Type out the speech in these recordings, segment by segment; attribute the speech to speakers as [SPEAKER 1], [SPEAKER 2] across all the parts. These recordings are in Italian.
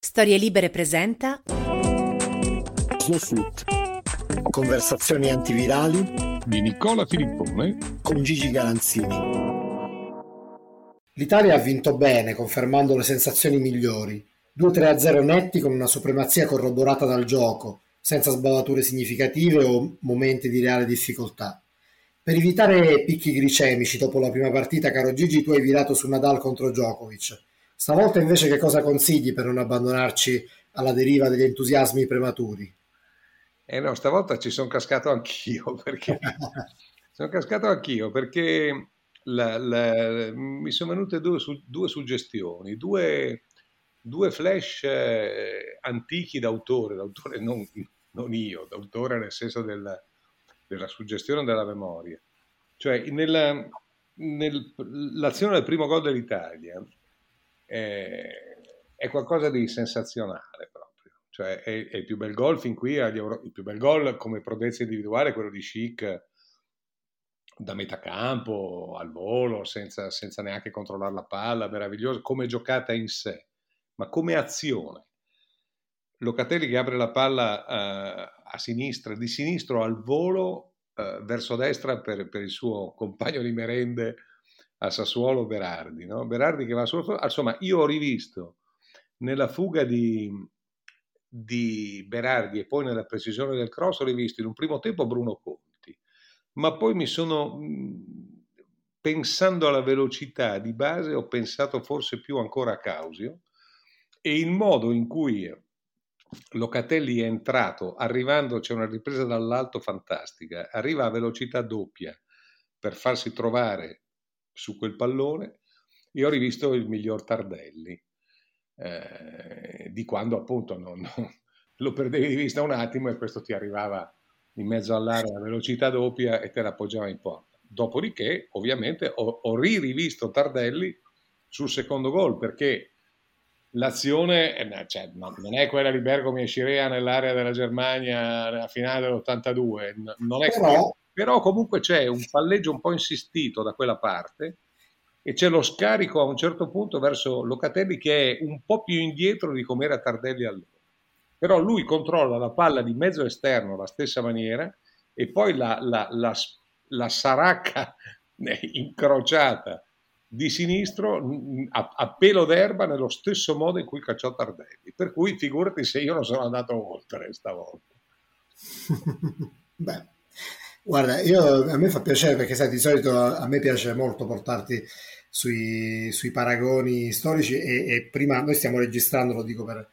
[SPEAKER 1] Storie Libere presenta
[SPEAKER 2] Snowsuit. Conversazioni antivirali
[SPEAKER 3] di Nicola Filippone
[SPEAKER 2] con Gigi Galanzini. L'Italia ha vinto bene, confermando le sensazioni migliori. 2-3-0 netti con una supremazia corroborata dal gioco, senza sbavature significative o momenti di reale difficoltà. Per evitare picchi glicemici dopo la prima partita, caro Gigi, tu hai virato su Nadal contro Djokovic. Stavolta invece che cosa consigli per non abbandonarci alla deriva degli entusiasmi prematuri?
[SPEAKER 3] Eh no, stavolta ci sono cascato anch'io perché sono cascato anch'io perché la, la, mi sono venute due, due suggestioni, due, due flash eh, antichi d'autore, d'autore non, non io, d'autore nel senso del, della suggestione della memoria. Cioè, nella, nel, l'azione del primo gol dell'Italia è, è, qualcosa di sensazionale proprio. Cioè, è, è il più bel gol fin qui, Euro, il più bel gol come prodezza individuale è quello di Chic da metà campo, al volo, senza, senza neanche controllare la palla, meraviglioso, come giocata in sé, ma come azione. Locatelli che apre la palla uh, a sinistra, di sinistro al volo uh, verso destra per, per, il suo compagno di merende a Sassuolo Berardi. No? Berardi che va solo... Insomma, io ho rivisto nella fuga di, di Berardi e poi nella precisione del cross, ho rivisto in un primo tempo Bruno Conti, ma poi mi sono... Pensando alla velocità di base, ho pensato forse più ancora a Causio e il modo in cui Locatelli è entrato, arrivando, c'è una ripresa dall'alto fantastica, arriva a velocità doppia per farsi trovare su quel pallone. Io ho rivisto il miglior Tardelli, eh, di quando appunto non, non, lo perdevi di vista un attimo e questo ti arrivava in mezzo all'area a velocità doppia e te l'appoggiava in porta. Dopodiché, ovviamente, ho, ho rivisto Tardelli sul secondo gol perché l'azione eh, cioè, no, non è quella di Bergomi e Scirea nell'area della Germania nella finale dell'82, non è però, però comunque c'è un palleggio un po' insistito da quella parte e c'è lo scarico a un certo punto verso Locatelli che è un po' più indietro di come era Tardelli allora. Però lui controlla la palla di mezzo esterno alla stessa maniera e poi la, la, la, la saracca incrociata di sinistro a, a, pelo d'erba nello stesso modo in cui cacciò Tardelli. Per cui figurati se io non sono andato oltre stavolta.
[SPEAKER 2] Beh, guarda, io, a me fa piacere perché sai, di solito a, me piace molto portarti sui, sui paragoni storici e, e, prima noi stiamo registrando, lo dico per,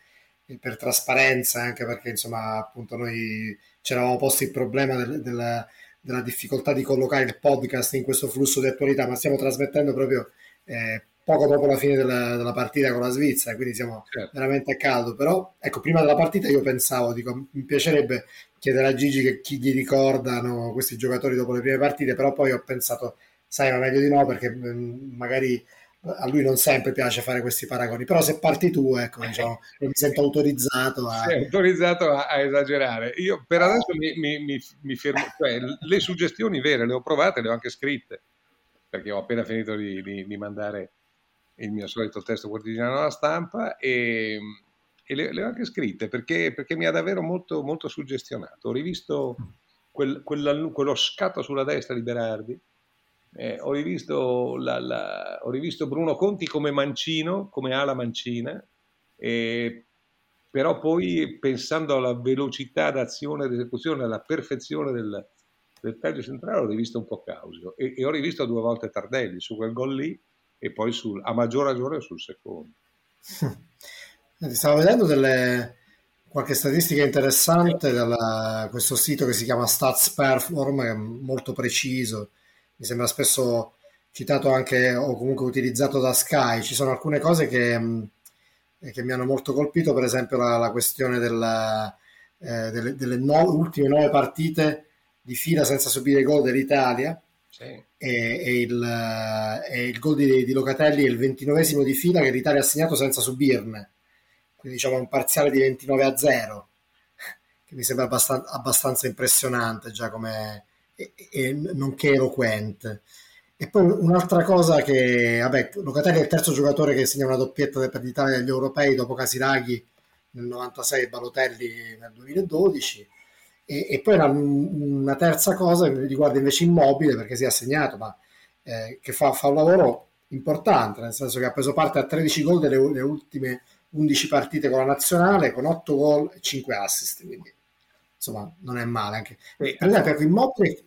[SPEAKER 2] per, trasparenza, anche perché insomma appunto noi ci eravamo posti il problema del, del della difficoltà di collocare il podcast in questo flusso di attualità, ma stiamo trasmettendo proprio eh, poco dopo la fine della, della, partita con la Svizzera, quindi siamo certo. veramente a caldo. Però, ecco, prima della partita io pensavo, dico, mi piacerebbe chiedere a Gigi che chi gli ricordano questi giocatori dopo le prime partite, però poi ho pensato, sai, ma meglio di no, perché mm, magari a lui non sempre piace fare questi paragoni, però se parti tu, ecco, diciamo, mi sento autorizzato a...
[SPEAKER 3] Sei autorizzato a, a, esagerare. Io per adesso mi, mi, mi, mi fermo, cioè, le suggestioni vere le ho provate, le ho anche scritte, perché ho appena finito di, di, di mandare il mio solito testo quotidiano alla stampa e, e le, le, ho anche scritte perché, perché, mi ha davvero molto, molto suggestionato. Ho rivisto quel, quella, quello scatto sulla destra di Berardi, eh, ho, rivisto la, la, ho, rivisto Bruno Conti come mancino, come ala mancina, eh, però poi pensando alla velocità d'azione ed esecuzione, alla perfezione del, del taglio centrale, ho rivisto un po' Causio e, e, ho rivisto due volte Tardelli su quel gol lì e poi sul, a maggior ragione sul secondo.
[SPEAKER 2] Stavo vedendo delle, qualche statistica interessante da questo sito che si chiama Stats Perform, che è molto preciso mi sembra spesso citato anche o comunque utilizzato da Sky. Ci sono alcune cose che, che mi hanno molto colpito, per esempio la, la questione della, eh, delle, delle no, ultime nove partite di fila senza subire gol dell'Italia. Sì. E, e, il, e, il, gol di, di Locatelli è il ventinovesimo di fila che l'Italia ha segnato senza subirne, quindi diciamo un parziale di 29 a 0, che mi sembra abbastanza, abbastanza impressionante già come, e, e nonché eloquente. E poi un'altra cosa che, vabbè, Locatelli è il terzo giocatore che segna una doppietta per l'Italia agli europei dopo Casiraghi nel 96 Balotelli nel 2012 e, e poi una terza cosa che riguarda invece Immobile perché si è assegnato ma eh, che fa, fa, un lavoro importante nel senso che ha preso parte a 13 gol delle ultime 11 partite con la nazionale con 8 gol e 5 assist quindi insomma non è male anche per esempio ecco, Immobile,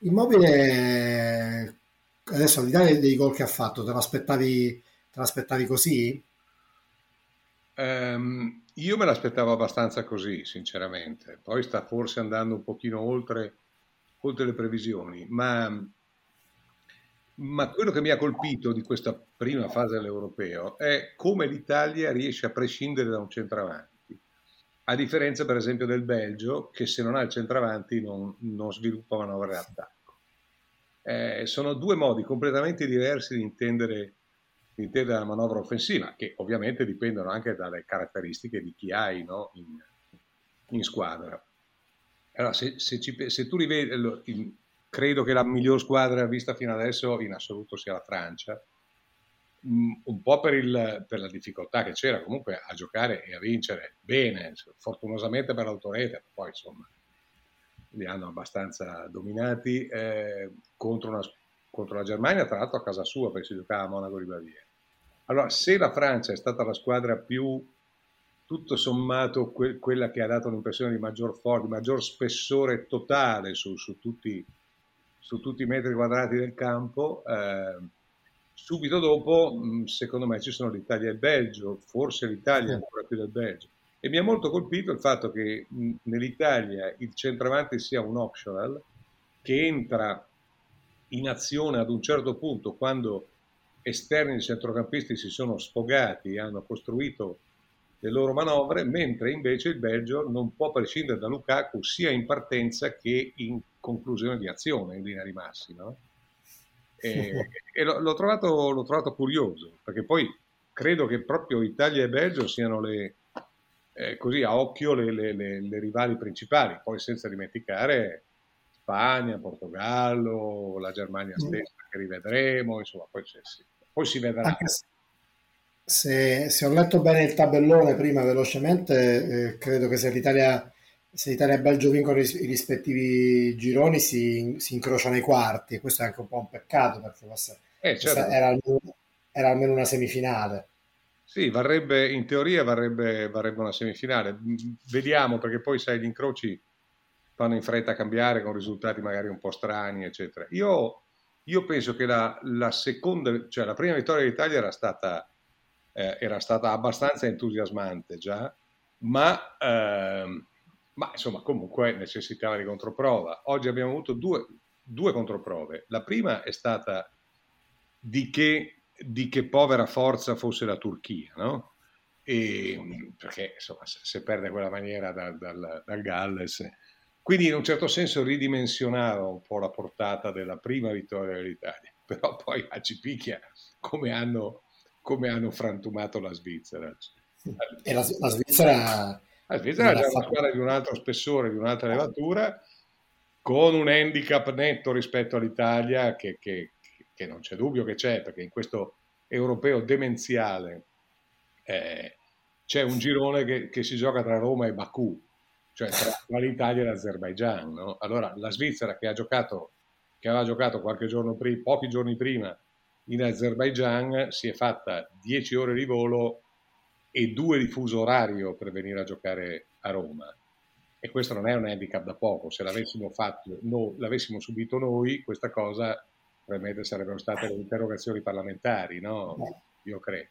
[SPEAKER 2] Immobile adesso al di là dei gol che ha fatto te l'aspettavi, te l'aspettavi così?
[SPEAKER 3] Um, io me l'aspettavo abbastanza così, sinceramente. Poi sta forse andando un pochino oltre, oltre le previsioni, ma, ma, quello che mi ha colpito di questa prima fase dell'europeo è come l'Italia riesce a prescindere da un centravanti. A differenza, per esempio, del Belgio, che se non ha il centravanti non, non sviluppa manovre d'attacco. Eh, sono due modi completamente diversi di intendere intende la manovra offensiva, che ovviamente dipendono anche dalle caratteristiche di chi hai no? in, in, squadra. Allora, se, se, ci, se tu rivedi, credo che la miglior squadra vista fino adesso in assoluto sia la Francia, mm, un po' per, il, per, la difficoltà che c'era comunque a giocare e a vincere bene, fortunosamente per l'autorete, poi insomma li hanno abbastanza dominati eh, contro una contro la Germania, tra l'altro a casa sua perché si giocava a Monaco di Baviera. Allora, se la Francia è stata la squadra più, tutto sommato, que- quella che ha dato l'impressione di maggior forza, di maggior spessore totale su, su, tutti, su, tutti, i metri quadrati del campo, eh, subito dopo, secondo me, ci sono l'Italia e il Belgio, forse l'Italia ancora più del Belgio. E mi ha molto colpito il fatto che nell'Italia il centravanti sia un optional che entra in azione ad un certo punto quando esterni centrocampisti si sono sfogati e hanno costruito le loro manovre, mentre invece il Belgio non può prescindere da Lukaku sia in partenza che in conclusione di azione, in linea di massima. E, e l'ho, trovato, l'ho, trovato, curioso, perché poi credo che proprio Italia e Belgio siano le, eh, così a occhio le, le, le, rivali principali, poi senza dimenticare Spagna, Portogallo, la Germania mm. stessa che rivedremo, insomma, poi, sì. poi si vedrà.
[SPEAKER 2] Se, se, ho letto bene il tabellone prima velocemente, eh, credo che se l'Italia, se l'Italia e Belgio vincono i, i rispettivi gironi si, si, incrociano ai quarti e questo è anche un po' un peccato perché questa, eh, certo. era, almeno, era, almeno, una semifinale.
[SPEAKER 3] Sì, varrebbe, in teoria varrebbe, varrebbe una semifinale. Vediamo perché poi sai gli incroci fanno in fretta a cambiare con risultati magari un po' strani, eccetera. Io, io penso che la, la, seconda, cioè la prima vittoria d'Italia era stata, eh, era stata abbastanza entusiasmante già, ma, eh, ma, insomma comunque necessitava di controprova. Oggi abbiamo avuto due, due controprove. La prima è stata di che, di che povera forza fosse la Turchia, no? E, perché insomma se, perde quella maniera dal, dal, dal Galles quindi in un certo senso ridimensionava un po' la portata della prima vittoria dell'Italia, però poi a Cipicchia come hanno, come hanno frantumato la Svizzera.
[SPEAKER 2] E la, la Svizzera...
[SPEAKER 3] La Svizzera è già una squadra di un altro spessore, di un'altra levatura, con un handicap netto rispetto all'Italia che, che, che non c'è dubbio che c'è, perché in questo europeo demenziale eh, c'è un girone che, che si gioca tra Roma e Baku, cioè tra l'Italia e l'Azerbaigian. No? Allora la Svizzera che, ha giocato, che aveva giocato qualche giorno prima, pochi giorni prima in Azerbaigian si è fatta 10 ore di volo e due di fuso orario per venire a giocare a Roma. E questo non è un handicap da poco, se l'avessimo fatto, no, l'avessimo subito noi, questa cosa probabilmente sarebbero state le interrogazioni parlamentari, no? Io credo.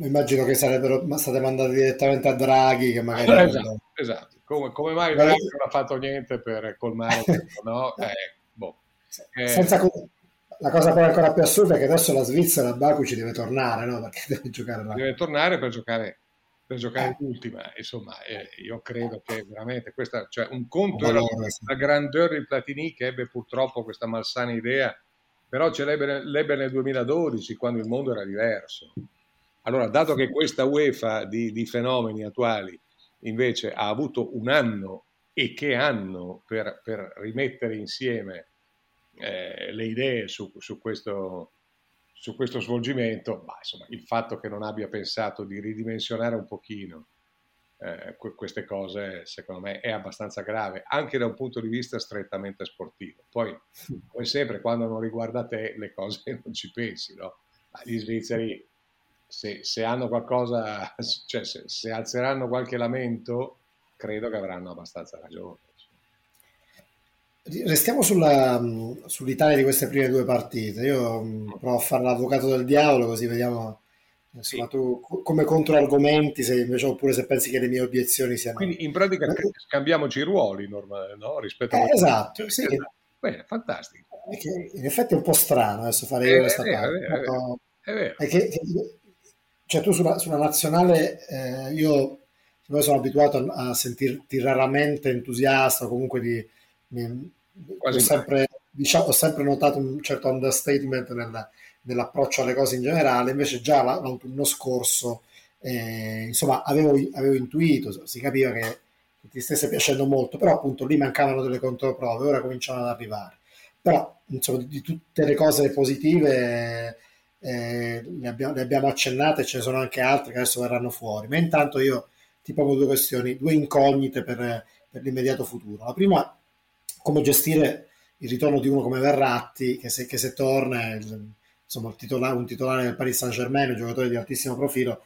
[SPEAKER 2] Immagino che sarebbero state mandate direttamente a Draghi, che magari...
[SPEAKER 3] esatto, esatto. Come, come mai Draghi non ha fatto niente per colmare questo, no? Eh, boh.
[SPEAKER 2] eh. Senza, la cosa poi ancora più assurda è che adesso la Svizzera a Baku ci deve tornare, no? Perché deve giocare là.
[SPEAKER 3] Deve tornare per giocare, per giocare eh. l'ultima. Insomma, eh, io credo che veramente questa, cioè un conto era la grandeur di Platini che ebbe purtroppo questa malsana idea, però ce l'ebbe, l'ebbe nel 2012 quando il mondo era diverso. Allora, dato che questa UEFA di, di fenomeni attuali invece ha avuto un anno e che anno per, per rimettere insieme eh, le idee su, su, questo, su questo svolgimento, bah, insomma, il fatto che non abbia pensato di ridimensionare un pochino eh, queste cose secondo me è abbastanza grave, anche da un punto di vista strettamente sportivo. Poi, come sempre, quando non riguarda te, le cose non ci pensi, no? Ma gli svizzeri, se, se hanno qualcosa, cioè se, se, alzeranno qualche lamento, credo che avranno abbastanza ragione.
[SPEAKER 2] Restiamo sulla, sull'Italia di queste prime due partite. Io mm, provo a fare l'avvocato del diavolo, così vediamo Insomma, tu come controargomenti, se invece oppure se pensi che le mie obiezioni siano.
[SPEAKER 3] Quindi in pratica Ma... scambiamoci i ruoli normale, no? Rispetto
[SPEAKER 2] a. Eh, esatto, sì. Esatto.
[SPEAKER 3] Bene, fantastico.
[SPEAKER 2] in effetti è un po' sentir adesso fare io questa
[SPEAKER 3] parte. È vero, è vero. È che,
[SPEAKER 2] cioè tu sulla, sulla nazionale, eh, io, io sono abituato a, a sentirti raramente entusiasta, comunque di, mi, ho, sempre, diciamo, ho sempre notato un certo understatement nella nell'approccio alle cose in generale, invece già l'autunno scorso, eh, insomma, avevo, avevo, intuito, si capiva che ti stesse piacendo molto, però appunto lì mancavano delle controprove, ora cominciano ad arrivare. Però, insomma, di, di tutte le cose positive eh, le, abbiamo, le, abbiamo, accennate, ce ne sono anche altre che adesso verranno fuori, ma intanto io ti pongo due questioni, due incognite per, per l'immediato futuro. La prima, come gestire il ritorno di uno come Verratti, che se, che se torna... Il, insomma, titolare, un titolare del Paris Saint Germain, un giocatore di altissimo profilo,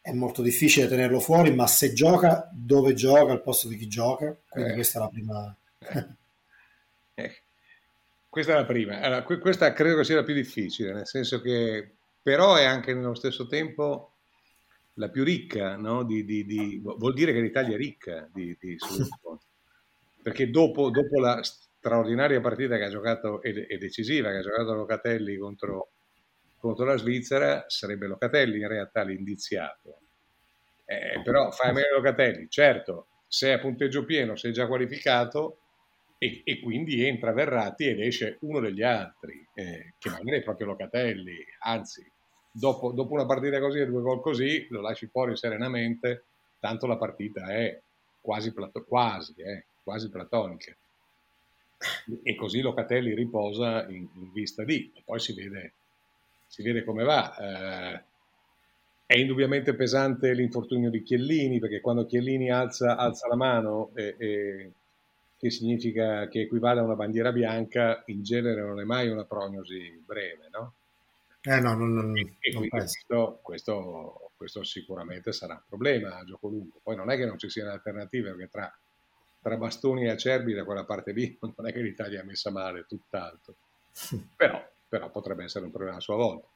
[SPEAKER 2] è molto difficile tenerlo fuori, ma se gioca, dove gioca, al posto di chi gioca? Quindi eh. questa è la prima.
[SPEAKER 3] eh. Questa è la prima. Allora, questa credo che sia la più difficile, nel senso che però è anche nello stesso tempo la più ricca, no? di, di, di... vuol dire che l'Italia è ricca di, di perché dopo, dopo la straordinaria partita che ha giocato e decisiva che ha giocato Locatelli contro, contro la Svizzera, sarebbe Locatelli in realtà l'indiziato. Eh, però fai meglio Locatelli, certo, sei a punteggio pieno, sei già qualificato e, e quindi entra Verratti ed esce uno degli altri, eh, che magari è proprio Locatelli, anzi, dopo, dopo una partita così e due gol così, lo lasci fuori serenamente, tanto la partita è quasi, plato- quasi, eh, quasi platonica e così Locatelli riposa in, in vista di, e poi si vede, si vede come va. Eh, è indubbiamente pesante l'infortunio di Chiellini, perché quando Chiellini alza, alza la mano, e, e, che significa che equivale a una bandiera bianca, in genere non è mai una prognosi breve, no?
[SPEAKER 2] Eh no, non, non,
[SPEAKER 3] e, e
[SPEAKER 2] non
[SPEAKER 3] questo, questo, questo, sicuramente sarà un problema a gioco lungo. Poi non è che non ci siano alternative, perché tra tra bastoni e acerbi da quella parte lì non è che l'Italia è messa male, tutt'altro. Però, però potrebbe essere un problema a sua volta.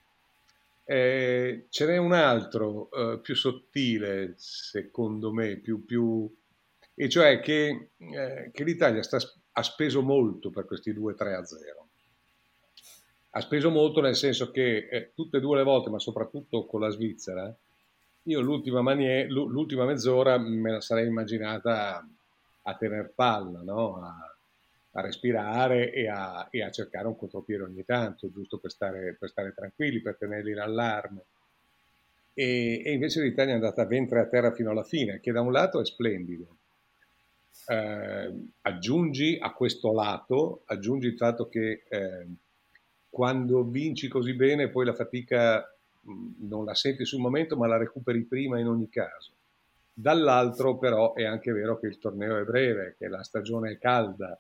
[SPEAKER 3] Eh, ce n'è un altro eh, più sottile, secondo me, più, più, e cioè che, eh, che l'Italia sta, ha speso molto per questi 2-3 0. Ha speso molto nel senso che eh, tutte e due le volte, ma soprattutto con la Svizzera, io l'ultima, manie, l'ultima mezz'ora me la sarei immaginata a tener palla, no? a, a, respirare e a, e a, cercare un contropiede ogni tanto, giusto per stare, per stare tranquilli, per tenerli in allarme. E, e, invece l'Italia è andata a ventre a terra fino alla fine, che da un lato è splendido. Eh, aggiungi a questo lato, aggiungi il fatto che eh, quando vinci così bene poi la fatica non la senti sul momento ma la recuperi prima in ogni caso. Dall'altro però è anche vero che il torneo è breve, che la stagione è calda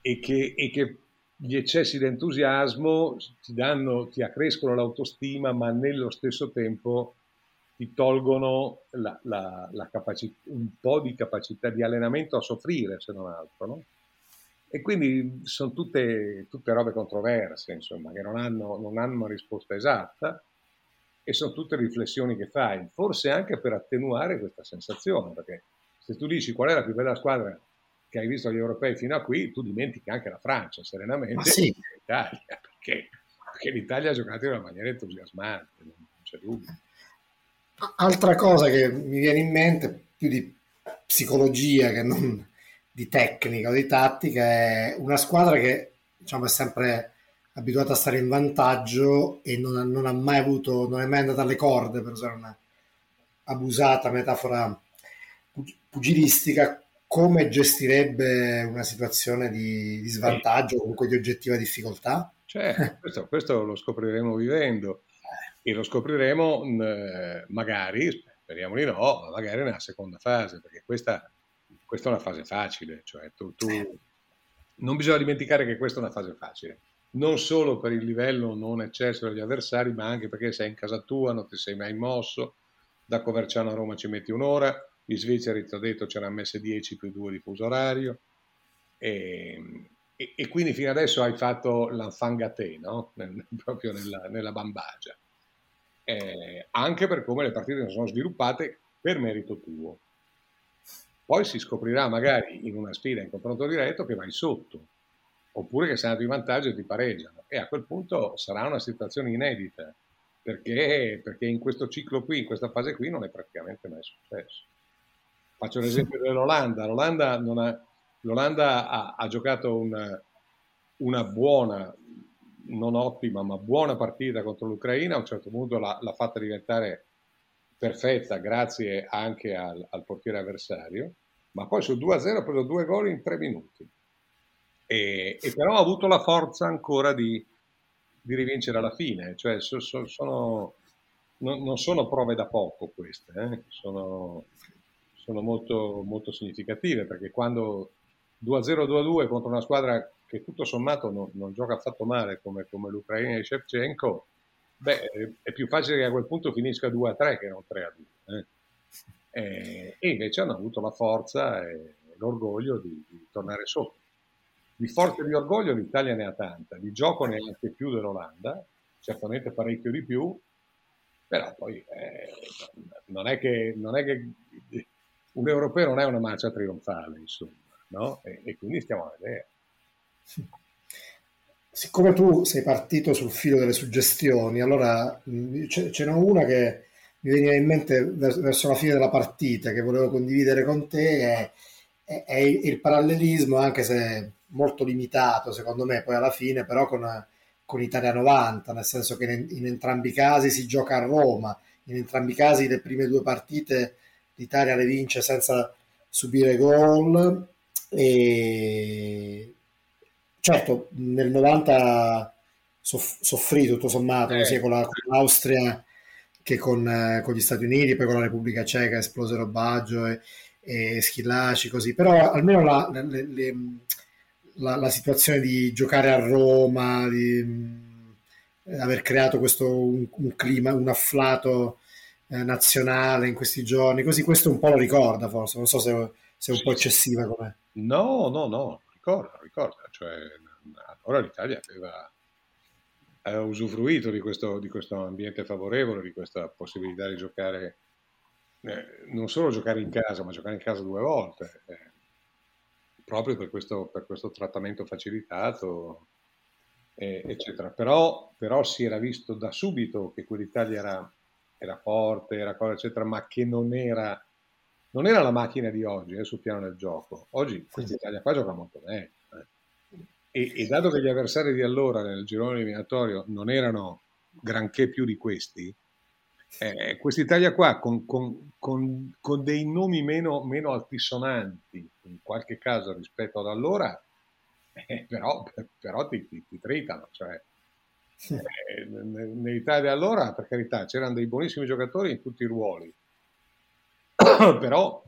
[SPEAKER 3] e che, e che gli eccessi di entusiasmo ti, ti accrescono l'autostima, ma nello stesso tempo ti tolgono la, la, la capacità, un po' di capacità di allenamento a soffrire, se non altro. No? E quindi sono tutte, tutte robe controverse, insomma, che non hanno, non hanno una risposta esatta e sono tutte riflessioni che fai, forse anche per attenuare questa sensazione, perché se tu dici qual è la più bella squadra che hai visto agli europei fino a qui, tu dimentichi anche la Francia, serenamente,
[SPEAKER 2] sì.
[SPEAKER 3] e l'Italia, perché, perché l'Italia ha giocato in una maniera entusiasmante, non c'è dubbio.
[SPEAKER 2] Altra cosa che mi viene in mente, più di psicologia che non di tecnica o di tattica, è una squadra che diciamo, è sempre abituata a stare in vantaggio e non, non, ha mai avuto, non è mai andata alle corde per usare una abusata metafora pugilistica, come gestirebbe una situazione di, di svantaggio o comunque di oggettiva difficoltà?
[SPEAKER 3] Cioè, questo, questo, lo scopriremo vivendo e lo scopriremo magari, speriamo di no, ma magari nella seconda fase, perché questa, questa è una fase facile, cioè tu, tu, non bisogna dimenticare che questa è una fase facile, non solo per il livello non eccesso degli avversari, ma anche perché sei in casa tua, non ti sei mai mosso, da Coverciano a Roma ci metti un'ora, gli svizzeri, ti ho detto, ce n'hanno messe 10 più 2 di fuso orario, e, e, e, quindi fino adesso hai fatto l'anfangate, no? Nel, proprio nella, nella bambagia. Eh, anche per come le partite sono sviluppate per merito tuo. Poi si scoprirà magari in una sfida in confronto diretto che vai sotto, oppure che sei andato in vantaggio ti pareggiano. E a quel punto sarà una situazione inedita, perché, perché in questo ciclo qui, in questa fase qui, non è praticamente mai successo. Faccio l'esempio dell'Olanda. L'Olanda, ha, l'Olanda ha, ha, giocato una, una, buona, non ottima, ma buona partita contro l'Ucraina. A un certo punto l'ha, l'ha fatta diventare perfetta grazie anche al, al portiere avversario, ma poi sul 2-0 ha preso due gol in tre minuti. E, e, però ha avuto la forza ancora di, di rivincere alla fine, cioè so, so, sono, non, non, sono prove da poco queste, eh? sono, sono molto, molto, significative perché quando 2-0-2-2 contro una squadra che tutto sommato non, non gioca affatto male come, come l'Ucraina di Shevchenko, beh, è più facile che a quel punto finisca 2-3 che non 3-2. Eh? E, e, invece hanno avuto la forza e l'orgoglio di, di tornare sotto. Di forza e di orgoglio l'Italia ne ha tanta, di gioco ne ha anche più dell'Olanda, certamente parecchio di più, però poi eh, non, è che, non, è che, un europeo non è una marcia trionfale, insomma, no? E, e quindi stiamo a vedere.
[SPEAKER 2] Siccome tu sei partito sul filo delle suggestioni, allora ce, n'è una che mi veniva in mente verso la fine della partita che volevo condividere con te, è, è, è il parallelismo, anche se molto limitato secondo me poi alla fine, però con, con Italia 90, nel senso che in, in, entrambi i casi si gioca a Roma, in entrambi i casi le prime due partite l'Italia le vince senza subire gol e certo nel 90 soff- soffrì tutto sommato eh. sia con, la, con l'Austria che con, eh, con, gli Stati Uniti, poi con la Repubblica Ceca esplosero Baggio e, e Schillaci così, però almeno la, le, le, la, la, situazione di giocare a Roma, di eh, aver creato questo un, un, clima, un afflato eh, nazionale in questi giorni, così questo un po' lo ricorda forse, non so se, se è un po' eccessiva come...
[SPEAKER 3] No, no, no, ricorda, ricorda, cioè allora l'Italia aveva, aveva usufruito di questo, di questo, ambiente favorevole, di questa possibilità di giocare, eh, non solo giocare in casa, ma giocare in casa due volte. Eh proprio per questo, per questo trattamento facilitato, eh, eccetera. Però, però, si era visto da subito che quell'Italia era, era forte, era cosa, eccetera, ma che non era, non era la macchina di oggi eh, sul piano del gioco. Oggi questa Italia qua gioca molto meglio. Eh. E, e, dato che gli avversari di allora nel girone eliminatorio non erano granché più di questi, eh, quest'Italia qua con, con, con, con, dei nomi meno, meno altisonanti in qualche caso rispetto ad allora, eh, però, però ti, ti, ti, tritano. Cioè, eh, nell'Italia allora, per carità, c'erano dei buonissimi giocatori in tutti i ruoli, però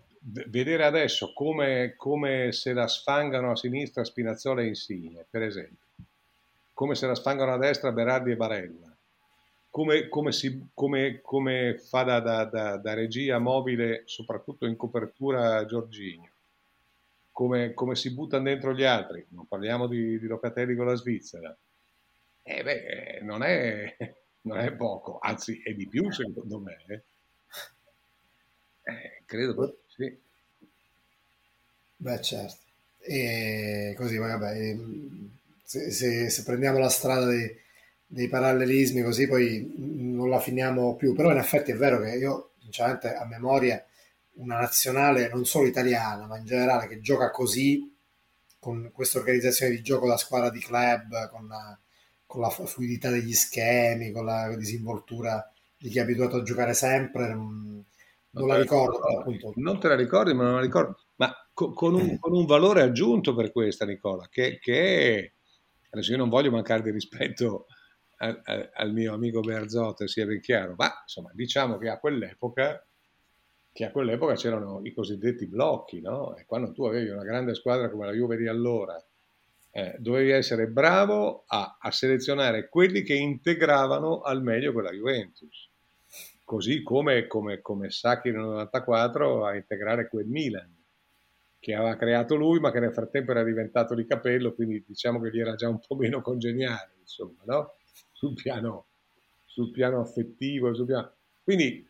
[SPEAKER 3] vedere adesso come, come, se la sfangano a sinistra Spinazzola e Insigne, per esempio, come se la sfangano a destra Berardi e Barella, come, come, si, come, come fa da, da, da, da, regia mobile, soprattutto in copertura Giorginio, come, si buttano dentro gli altri, non parliamo di, di Locatelli con la Svizzera, eh beh, non è, non è poco, anzi è di più secondo me. Eh. Eh, credo sì.
[SPEAKER 2] Beh certo, e così vabbè, se, se, se prendiamo la strada dei dei parallelismi così poi non la finiamo più, però in effetti è vero che io sinceramente a memoria una nazionale non solo italiana ma in generale che gioca così con questa organizzazione di gioco da squadra di club, con la, con la fluidità degli schemi, con la disinvoltura di chi è abituato a giocare sempre, non, non la ricordo.
[SPEAKER 3] Appunto. Non te la ricordi, ma non la ricordo. Ma con, con, un, con un, valore aggiunto per questa, Nicola, che, che adesso io non voglio mancare di rispetto al, mio amico Berzotte sia ben chiaro, ma insomma diciamo che a quell'epoca che a quell'epoca c'erano i cosiddetti blocchi, no? E quando tu avevi una grande squadra come la Juve di allora, eh, dovevi essere bravo a, a, selezionare quelli che integravano al meglio quella Juventus. Così come, come, come Sacchi nel 94 a integrare quel Milan, che aveva creato lui, ma che nel frattempo era diventato di capello, quindi diciamo che gli era già un po' meno congeniale, insomma, no? Sul, piano, sul piano affettivo. Sul piano... Quindi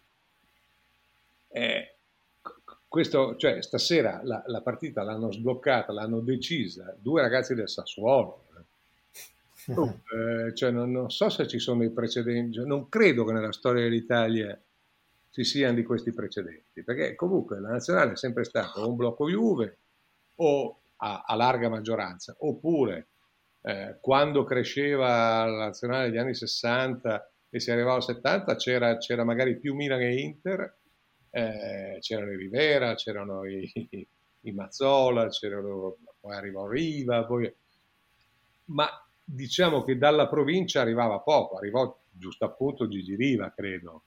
[SPEAKER 3] eh, questo, cioè, stasera la, la, partita l'hanno sbloccata, l'hanno decisa due ragazzi del Sassuolo. Eh. Oh, eh, cioè non, non, so se ci sono dei precedenti, cioè, non credo che nella storia dell'Italia ci siano di questi precedenti, perché comunque la nazionale è sempre stata un blocco Juve o a, a larga maggioranza, oppure eh, quando cresceva la nazionale degli anni 60 e si arrivava al 70 c'era, c'era magari più Milan e Inter eh, c'erano i Rivera, c'erano i, i Mazzola, c'erano, poi arrivò Riva, poi... ma diciamo che dalla provincia arrivava poco, arrivò giusto appunto Gigi Riva, credo,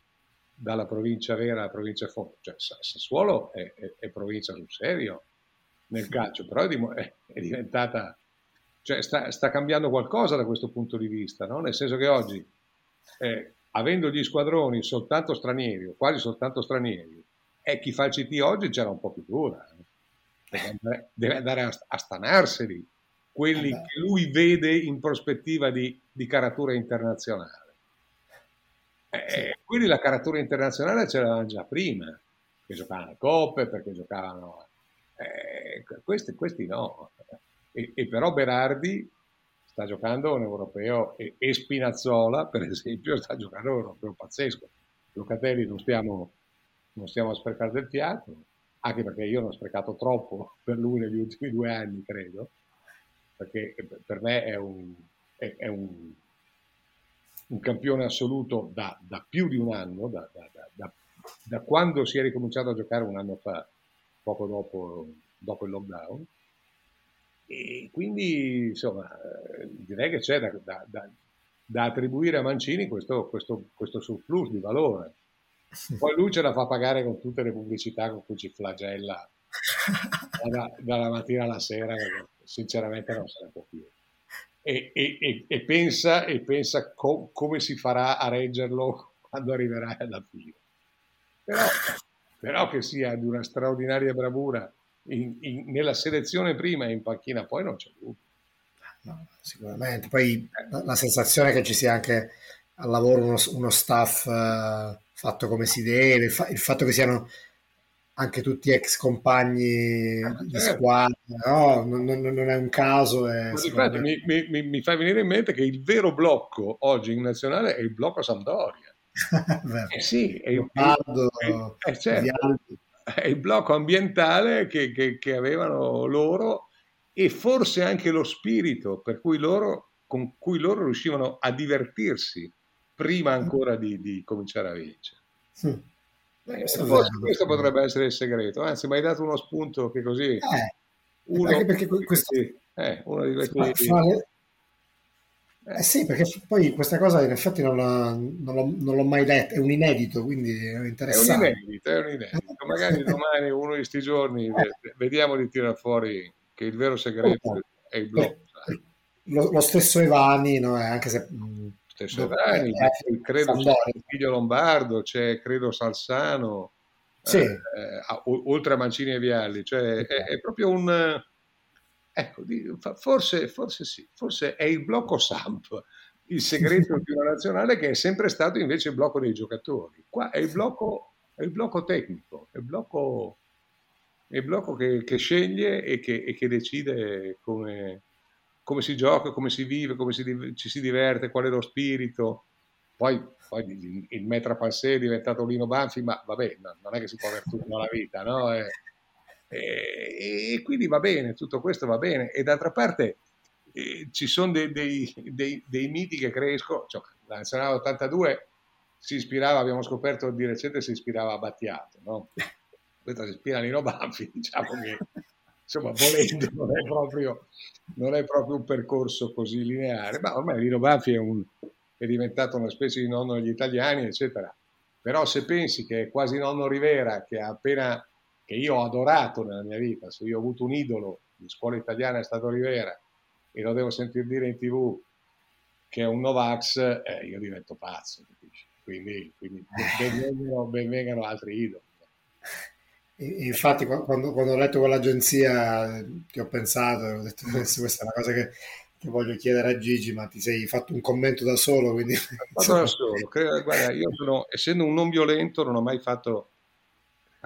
[SPEAKER 3] dalla provincia vera alla provincia fondo, cioè Sassuolo è, è, è, provincia sul serio nel calcio, però è, è diventata, cioè sta, sta, cambiando qualcosa da questo punto di vista, no? nel senso che oggi eh, avendo gli squadroni soltanto stranieri, o quasi soltanto stranieri, e chi fa il CT oggi c'era un po' più dura. Eh. Deve andare, a, a stanarseli quelli eh che lui vede in prospettiva di, di caratura internazionale. E sì. Quindi la caratura internazionale c'era già prima, che giocavano le coppe, perché giocavano... Eh, questi, questi no. E, e, però Berardi sta giocando un europeo e, e, Spinazzola, per esempio, sta giocando un europeo pazzesco. Locatelli non stiamo, non stiamo a sprecare del fiato, anche perché io non ho sprecato troppo per lui negli ultimi due anni, credo, perché per me è un, è, è un, un campione assoluto da, da, più di un anno, da, da, da, quando si è ricominciato a giocare un anno fa, poco dopo, dopo il lockdown e quindi, insomma, direi che c'è da, da, da, da attribuire a Mancini questo, questo, questo, surplus di valore. Poi lui ce la fa pagare con tutte le pubblicità con cui ci flagella da, dalla mattina alla sera, sinceramente non se ne può più. E, e, e, pensa, e pensa co- come si farà a reggerlo quando arriverà alla fine. Però, però che sia di una straordinaria bravura in, in, nella selezione prima e in panchina poi non c'è dubbio.
[SPEAKER 2] No, sicuramente. Poi la, la, sensazione che ci sia anche al lavoro uno, uno staff uh, fatto come si deve, il, fa, il, fatto che siano anche tutti ex compagni ah, di certo. squadra, no? non, non, è un caso. È
[SPEAKER 3] sicuramente... mi, mi, mi, fa venire in mente che il vero blocco oggi in nazionale è il blocco Sampdoria. eh sì, è il, Leopardo, è, è, certo il blocco ambientale che, che, che, avevano loro e forse anche lo spirito per cui loro, con cui loro riuscivano a divertirsi prima ancora di, di cominciare a vincere. Sì. Eh, forse questo potrebbe essere il segreto, anzi mi hai dato uno spunto che così... Eh,
[SPEAKER 2] uno, perché questo, eh, uno di questi... Fare, eh sì, perché poi questa cosa in effetti non, la, non, l'ho, non l'ho, mai letta, è un inedito, quindi è interessante.
[SPEAKER 3] È un inedito, è un inedito. Magari domani, uno di questi giorni, vediamo di tirare fuori che il vero segreto oh, è il blog.
[SPEAKER 2] Lo, lo, stesso Evani, no? anche se...
[SPEAKER 3] Stesso Evani, eh, credo figlio Lombardo, c'è credo Salsano, sì. eh, oltre a Mancini e Vialli, cioè è, è proprio un Ecco, forse, forse sì, forse è il blocco SAMP, il segreto di una nazionale che è sempre stato invece il blocco dei giocatori. Qua è il blocco, è il blocco tecnico, è il blocco, è il blocco che, che, sceglie e che, e che decide come, come, si gioca, come si vive, come si, ci si diverte, qual è lo spirito. Poi, poi il Metra Pansé è diventato Lino Banfi, ma vabbè, non è che si può avere tutto nella vita, no? È, e, e, quindi va bene, tutto questo va bene. E d'altra parte eh, ci sono dei, dei, dei, dei, miti che crescono. Cioè, la nazionale 82 si ispirava, abbiamo scoperto di recente, si ispirava a Battiato, no? Questa si ispira a Nino Banfi, diciamo che insomma, volendo, non è, proprio, non è proprio un percorso così lineare, ma ormai Nino Banfi è, un, è diventato una specie di nonno degli italiani, eccetera Però se pensi che è quasi nonno Rivera, che, appena, che io ho adorato nella mia vita, se io ho avuto un idolo di scuola italiana è stato Rivera e lo devo sentire dire in tv che è un Novax, eh, io divento pazzo, capisci? Quindi, quindi benvengano, benvengano altri idoli.
[SPEAKER 2] Infatti, quando, quando, ho letto quell'agenzia, ti ho pensato, ho detto questa è una cosa che, che, voglio chiedere a Gigi, ma ti sei fatto un commento da solo. Quindi...
[SPEAKER 3] Fatto da solo. Credo, guarda, io sono, essendo un non violento, non ho mai fatto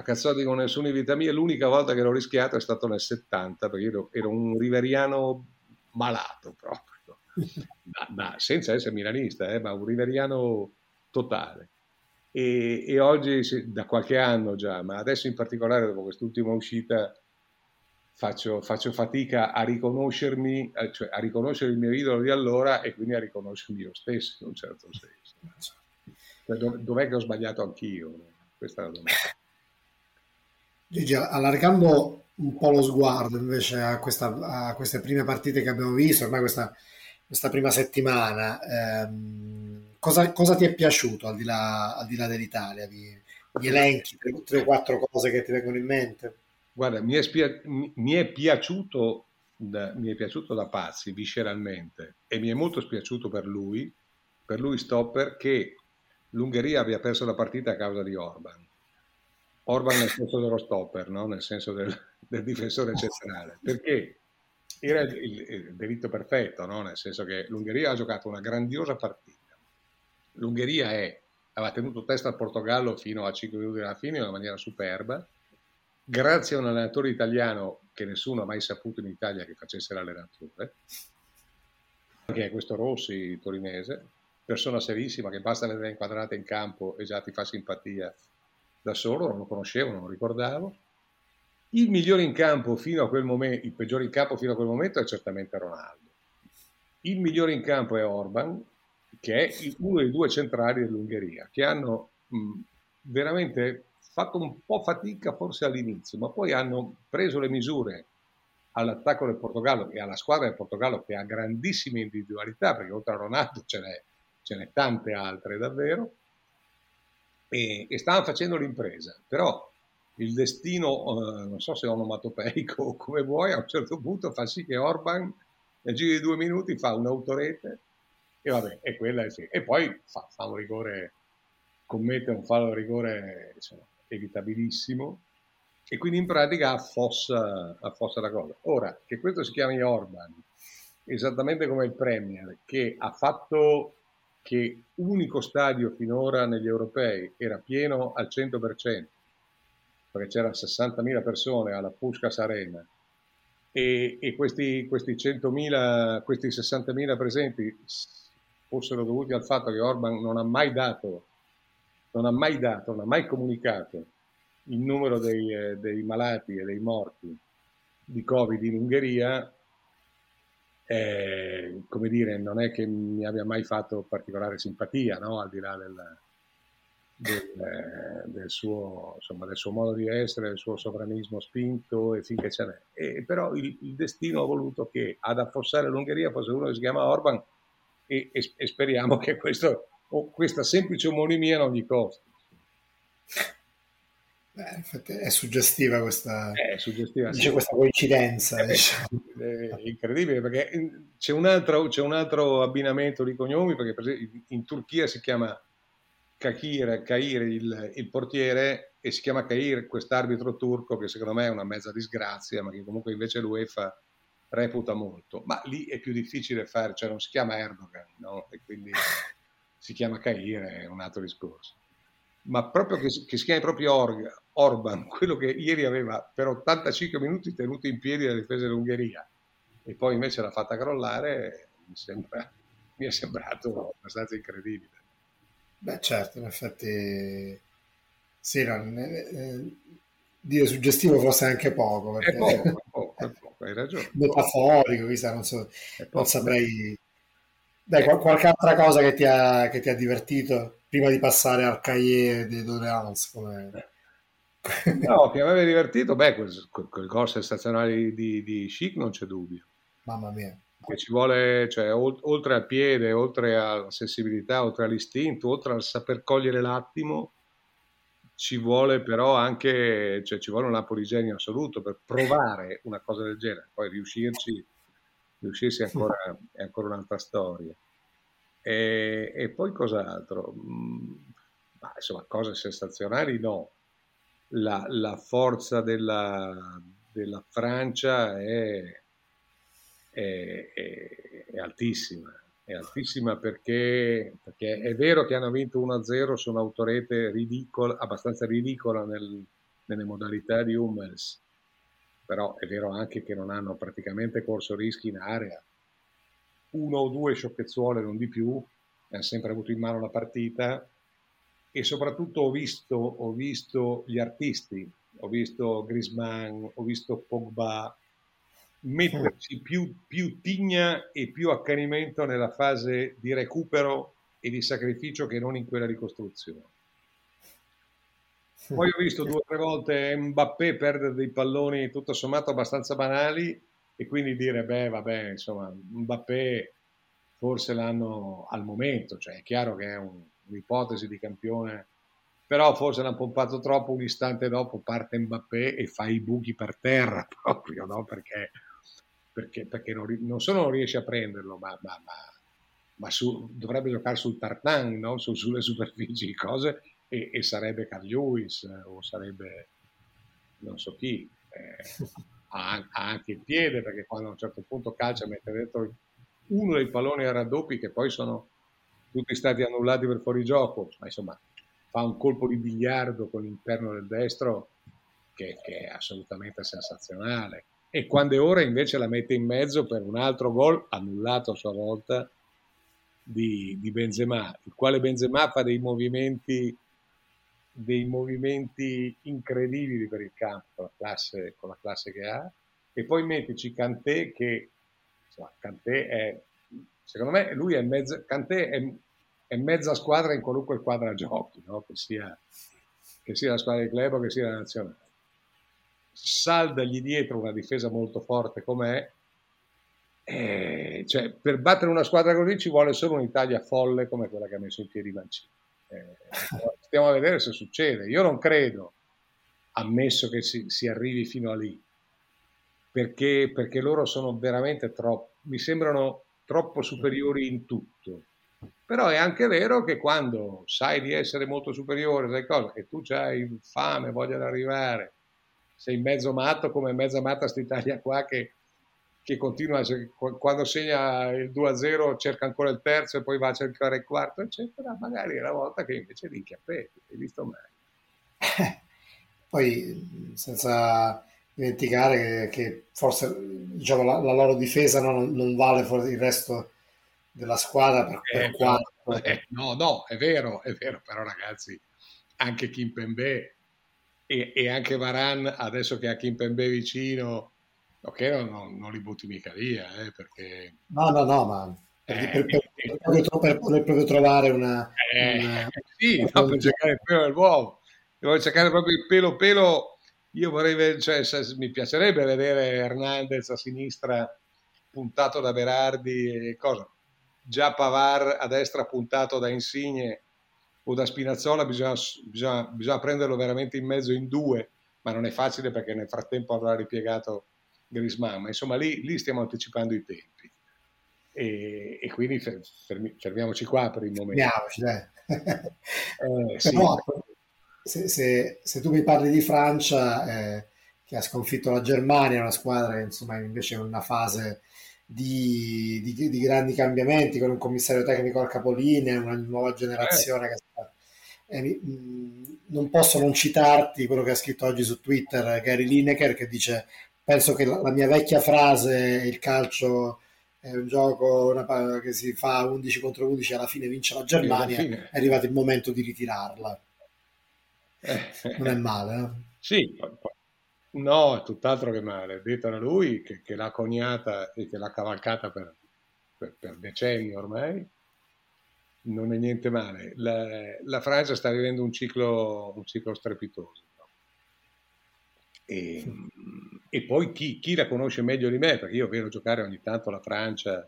[SPEAKER 3] a con nessuno in vita mia. L'unica volta che l'ho rischiato è stato nel 70, perché ero, ero un riveriano malato proprio, da, da, senza essere milanista, eh, ma un riveriano totale. E, e oggi, da qualche anno già, ma adesso in particolare dopo quest'ultima uscita, faccio, faccio fatica a riconoscermi, cioè a riconoscere il mio idolo di allora e quindi a riconoscermi io stesso in un certo senso. Cioè, dov'è che ho sbagliato anch'io? Questa è la domanda.
[SPEAKER 2] Gigi, allargando un po' lo sguardo invece a, questa, a queste prime partite che abbiamo visto, ormai questa, questa prima settimana, ehm, cosa, cosa, ti è piaciuto al di là, al di là dell'Italia? Di, gli elenchi, tre, tre, o quattro cose che ti vengono in mente?
[SPEAKER 3] Guarda, mi è, spia- mi è piaciuto da, mi è piaciuto da pazzi visceralmente e mi è molto spiaciuto per lui, per lui Stopper, che l'Ungheria abbia perso la partita a causa di Orban. Orban nel senso dello stopper, no? nel senso del, del difensore centrale, perché era il, il, il delitto perfetto, no? nel senso che l'Ungheria ha giocato una grandiosa partita. L'Ungheria è, aveva tenuto testa al Portogallo fino a 5 minuti dalla fine in una maniera superba, grazie a un allenatore italiano che nessuno ha mai saputo in Italia che facesse l'allenatore, che è questo Rossi torinese, persona serissima che basta vedere inquadrata in campo e già ti fa simpatia da solo, non lo conoscevo, non lo ricordavo. Il migliore in campo fino a quel momento, il peggiore in campo fino a quel momento è certamente Ronaldo. Il migliore in campo è Orban, che è uno dei due centrali dell'Ungheria, che hanno mh, veramente fatto un po' fatica forse all'inizio, ma poi hanno preso le misure all'attacco del Portogallo e alla squadra del Portogallo che ha grandissime individualità, perché oltre a Ronaldo ce n'è, ce n'è tante altre davvero, e, e stavano facendo l'impresa, però il destino, eh, non so se onomatopeico o come vuoi, a un certo punto fa sì che Orban nel giro di due minuti fa un'autorete e vabbè, e quella è sì. E poi fa, fa un rigore, commette un fallo rigore insomma, evitabilissimo e quindi in pratica affossa, affossa la cosa. Ora, che questo si chiami Orban, esattamente come il Premier, che ha fatto che unico stadio finora negli europei era pieno al 100%, perché c'erano 60.000 persone alla Puskas Arena. E, e questi, questi, 100.000, questi 60.000 presenti fossero dovuti al fatto che Orban non ha mai dato, non ha mai dato, non ha mai comunicato il numero dei, eh, dei malati e dei morti di Covid in Ungheria, eh, come dire, non è che mi abbia mai fatto particolare simpatia, no? al di là del, del, eh, del, suo, insomma, del, suo, modo di essere, del suo sovranismo spinto e finché ce n'è. E, però il, il, destino ha voluto che ad affossare l'Ungheria fosse uno che si chiama Orban e, e, e speriamo che questo, questa semplice omonimia non gli costi.
[SPEAKER 2] Beh, è suggestiva questa,
[SPEAKER 3] è suggestiva,
[SPEAKER 2] dice sì. questa coincidenza.
[SPEAKER 3] È, diciamo. è incredibile perché c'è un, altro, c'è un, altro, abbinamento di cognomi perché per esempio in Turchia si chiama Kakir, Kair il, il, portiere e si chiama Kair quest'arbitro turco che secondo me è una mezza disgrazia ma che comunque invece l'UEFA reputa molto. Ma lì è più difficile fare, cioè non si chiama Erdogan no? e quindi si chiama Kair, è un altro discorso ma proprio che, che si chiami proprio Org, Orban, quello che ieri aveva per 85 minuti tenuto in piedi la difesa dell'Ungheria e poi invece l'ha fatta crollare, mi, sembra, mi è sembrato abbastanza incredibile.
[SPEAKER 2] Beh certo, in effetti sì, non, eh, eh, dire suggestivo forse anche poco.
[SPEAKER 3] Perché... È poco, è poco, è poco, hai ragione.
[SPEAKER 2] Metaforico, chissà, non, so, non saprei... Dai, qualche altra cosa che ti ha, che ti ha divertito? prima di passare al cahier di Doleance come...
[SPEAKER 3] no, che aveva divertito, beh, quel, quel gol sensazionale di, di Chic non c'è dubbio.
[SPEAKER 2] Mamma mia.
[SPEAKER 3] Che ci vuole, cioè, oltre al piede, oltre alla sensibilità, oltre all'istinto, oltre al saper cogliere l'attimo, ci vuole però anche, cioè ci vuole un genio assoluto per provare una cosa del genere, poi riuscirci, riuscirsi ancora, è ancora un'altra storia. E, e poi cos'altro? Mm, ma, insomma, cose sensazionali no. La, la forza della, della Francia è, è, è, è altissima è altissima perché, perché, è vero che hanno vinto 1-0 su un'autorete ridicola, abbastanza ridicola nel, nelle modalità di Hummels, però è vero anche che non hanno praticamente corso rischi in area. Uno o due sciocchezzuole, non di più, hanno sempre avuto in mano la partita e soprattutto ho visto, ho visto gli artisti, ho visto Grisman, ho visto Pogba, metterci più, più tigna e più accanimento nella fase di recupero e di sacrificio che non in quella di costruzione. Poi ho visto due o tre volte Mbappé perdere dei palloni tutto sommato abbastanza banali e quindi dire, beh, vabbè, insomma, Mbappé forse l'hanno al momento, cioè è chiaro che è un, un'ipotesi di campione, però forse l'hanno pompato troppo, un istante dopo parte Mbappé e fa i buchi per terra proprio, no? Perché perché, perché non, non, solo non riesce a prenderlo, ma, ma, ma, ma su, dovrebbe giocare sul tartan, no? su, sulle superfici, cose, e, e, sarebbe Carl Lewis o sarebbe non so chi. Eh, ha, ha, anche il piede perché quando a un certo punto calcia mette dentro uno dei palloni a raddoppi che poi sono tutti stati annullati per fuorigioco, ma insomma fa un colpo di biliardo con l'interno del destro che, che è assolutamente sensazionale. E quando è ora invece la mette in mezzo per un altro gol annullato a sua volta di, di Benzema, il quale Benzema fa dei movimenti, dei movimenti incredibili per il campo con la classe, con la classe che ha. E poi mettici Cantè che insomma, Cantè è secondo me lui è mezza, Cantè è, è mezza squadra in qualunque squadra giochi no? che, sia, che sia la squadra di club o che sia la nazionale saldagli dietro una difesa molto forte com'è, eh, cioè, per battere una squadra così ci vuole solo un'Italia folle come quella che ha messo in piedi Mancini. Eh, stiamo a vedere se succede. Io non credo, ammesso che si, si arrivi fino a lì, perché, perché loro sono veramente troppo, mi sembrano troppo superiori in tutto. Però è anche vero che quando sai di essere molto superiore, sai cosa, e tu hai fame, voglia di arrivare, sei mezzo matto come mezza matta quest'Italia qua che, che continua, quando segna il 2-0 cerca ancora il terzo e poi va a cercare il quarto, eccetera, magari è la volta che invece di Chiappetti, hai visto mai.
[SPEAKER 2] poi senza dimenticare che, che forse diciamo, la, la, loro difesa non, non vale il resto della squadra per,
[SPEAKER 3] eh, per quanto... Eh, no, no, è vero, è vero, però ragazzi, anche Kim Pembe e, e anche Varan adesso che ha Kimpembe vicino ok non, non, non, li butti mica via eh, perché
[SPEAKER 2] no no no ma per, eh, per, per, eh, proprio, per proprio trovare una,
[SPEAKER 3] eh, una sì no, per cercare il pelo dell'uovo devo cercare proprio il pelo pelo io vorrei cioè, mi piacerebbe vedere Hernandez a sinistra puntato da Berardi e cosa già Pavar a destra puntato da Insigne o da Spinazzola bisogna, bisogna, bisogna, prenderlo veramente in mezzo in due, ma non è facile perché nel frattempo avrà ripiegato Grisman, ma insomma lì, lì stiamo anticipando i tempi. E, e quindi fermi, fermiamoci qua per il momento.
[SPEAKER 2] Fermiamoci, eh, sì. Se, se, se, tu mi parli di Francia, eh, che ha sconfitto la Germania, una squadra che insomma invece è in una fase di, di, di, grandi cambiamenti con un commissario tecnico al capolinea, una nuova generazione eh. che sta... Eh, non posso non citarti quello che ha scritto oggi su Twitter Gary Lineker che dice penso che la, la mia vecchia frase il calcio è un gioco una, che si fa 11 contro 11 alla fine vince la Germania è arrivato il momento di ritirarla eh. Non è male eh?
[SPEAKER 3] sì No, è tutt'altro che male. Detto da lui, che, che, l'ha coniata e che l'ha cavalcata per, per, per, decenni ormai, non è niente male. La, la Francia sta vivendo un ciclo, un ciclo strepitoso. No? E, e, poi chi, chi, la conosce meglio di me, perché io vedo giocare ogni tanto la Francia,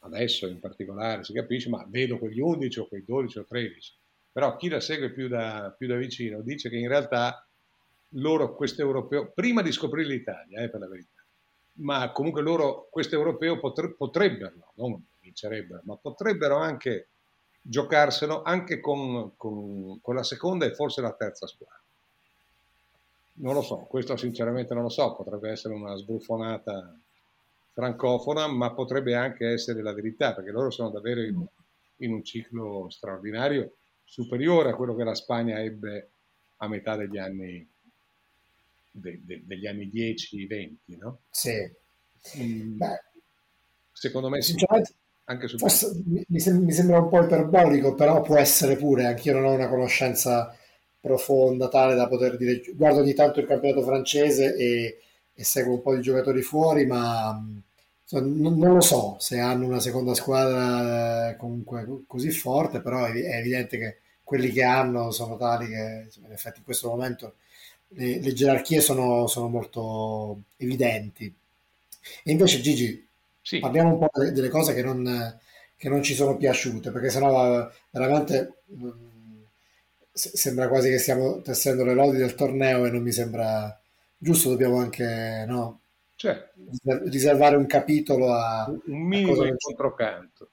[SPEAKER 3] adesso in particolare, si capisce, ma vedo quegli 11 o quei 12 o 13. Però chi la segue più da, più da vicino dice che in realtà loro questo europeo, prima di scoprire l'Italia, eh, per la verità, ma comunque loro questo europeo potre, potrebbero, non vincerebbero, ma potrebbero anche giocarselo anche con, con, con la seconda e forse la terza squadra. Non lo so, questo sinceramente non lo so, potrebbe essere una sbruffonata francofona, ma potrebbe anche essere la verità, perché loro sono davvero in, in un ciclo straordinario, superiore a quello che la Spagna ebbe a metà degli anni, de, de, degli anni 10-20, no?
[SPEAKER 2] Sì.
[SPEAKER 3] Mm, secondo me sì.
[SPEAKER 2] Anche su forse, mi, mi, sembra un po' iperbolico, però può essere pure, anche io non ho una conoscenza profonda tale da poter dire, guardo ogni tanto il campionato francese e, e seguo un po' di giocatori fuori, ma non, non, lo so se hanno una seconda squadra eh, comunque così forte, però è, è, evidente che quelli che hanno sono tali che in effetti in questo momento le, le gerarchie sono, sono, molto evidenti. E invece Gigi, sì. parliamo un po' delle cose che non, che non ci sono piaciute, perché sennò veramente mh, mm, sembra quasi che stiamo tessendo le lodi del torneo e non mi sembra giusto, dobbiamo anche no,
[SPEAKER 3] cioè,
[SPEAKER 2] riservare un capitolo a
[SPEAKER 3] un minimo di controcanto.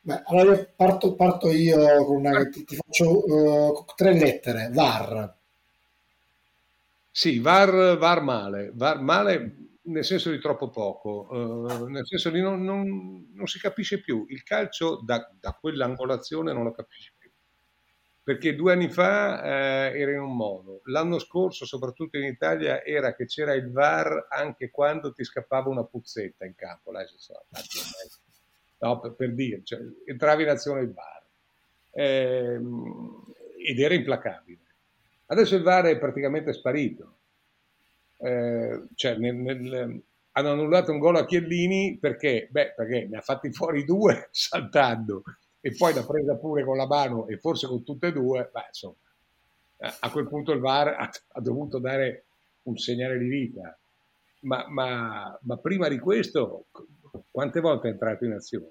[SPEAKER 2] Beh, allora io parto, parto io con una, ti, ti faccio uh, tre lettere, VAR.
[SPEAKER 3] Sì, VAR, VAR male, VAR male nel senso di troppo poco, uh, nel senso di non, non, non, si capisce più. Il calcio da, da, quell'angolazione non lo capisce più. Perché due anni fa eh, era in un modo, l'anno scorso, soprattutto in Italia, era che c'era il VAR anche quando ti scappava una puzzetta in campo. Là, so, no, per, per dire, cioè, entravi in azione il VAR eh, ed era implacabile. Adesso il VAR è praticamente sparito eh, cioè nel, nel, hanno annullato un gol a Chiellini perché? Beh, perché ne ha fatti fuori due saltando e poi l'ha presa pure con la mano e forse con tutte e due, beh, insomma, a quel punto il VAR ha, ha dovuto dare un segnale di vita. Ma, ma, ma, prima di questo, quante volte è entrato in azione?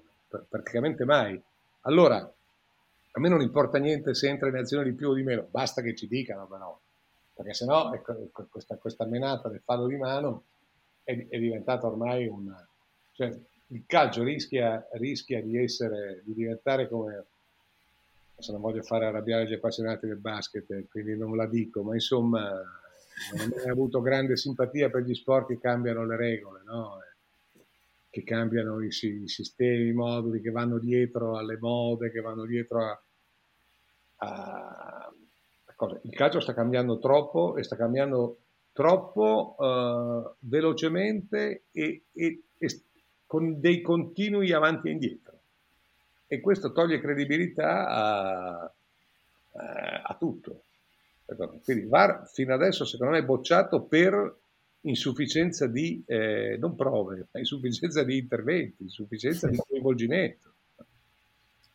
[SPEAKER 3] Praticamente mai. Allora, a me non importa niente se entra in azione di più o di meno, basta che ci dicano però perché sennò ecco, questa, questa menata del fallo di mano è, è diventata ormai una... Cioè, il calcio rischia, rischia di essere, di diventare come... Adesso non voglio fare arrabbiare gli appassionati del basket, quindi non la dico, ma insomma non ho avuto grande simpatia per gli sport che cambiano le regole, no? che cambiano i, i, sistemi, i moduli, che vanno dietro alle mode, che vanno dietro a, a, cosa? Il calcio sta cambiando troppo e sta cambiando troppo uh, velocemente e, e, e, con dei continui avanti e indietro. E questo toglie credibilità a, a, a tutto. Quindi VAR fino adesso secondo me è bocciato per insufficienza di, eh, non prove, ma insufficienza di interventi, insufficienza di coinvolgimento.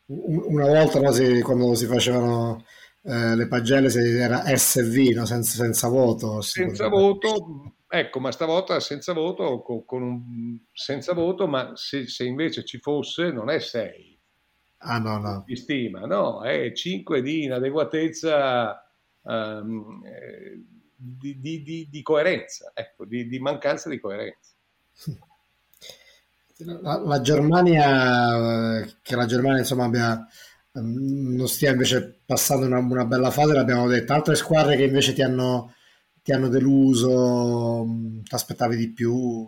[SPEAKER 2] Una volta no, si, quando si facevano eh, le pagelle era SV, no? senza, senza, voto.
[SPEAKER 3] Senza voto, ecco, ma stavolta senza voto, con, con un, senza voto, ma se, se, invece ci fosse non è 6
[SPEAKER 2] ah, no, no.
[SPEAKER 3] di stima, no, è 5 di inadeguatezza um, di, di, di, di, coerenza, ecco, di, mancanza di coerenza.
[SPEAKER 2] La, la Germania, che la Germania insomma abbia Ehm, non stia invece passando una, una bella fase, l'abbiamo detto. Altre squadre che invece ti hanno, ti hanno deluso, mm, ti aspettavi di più?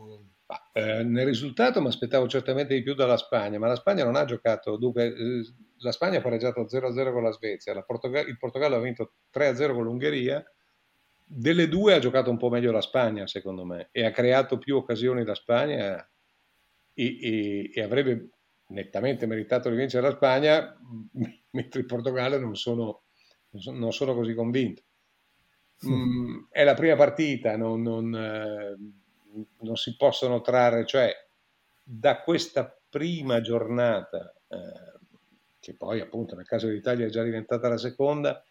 [SPEAKER 3] Eh, nel risultato mi aspettavo certamente di più dalla Spagna, ma la Spagna non ha giocato, dunque eh, la Spagna ha pareggiato 0-0 con la Svezia, la Portog- il Portogallo ha vinto 3-0 con l'Ungheria, delle due ha giocato un po' meglio la Spagna secondo me e ha creato più occasioni la Spagna e, e, e avrebbe nettamente meritato di vincere la Spagna, mentre il Portogallo non sono, non sono così convinto. Mm, è la prima partita, non, non, eh, non, si possono trarre, cioè da questa prima giornata, eh, che poi appunto nel caso dell'Italia è già diventata la seconda,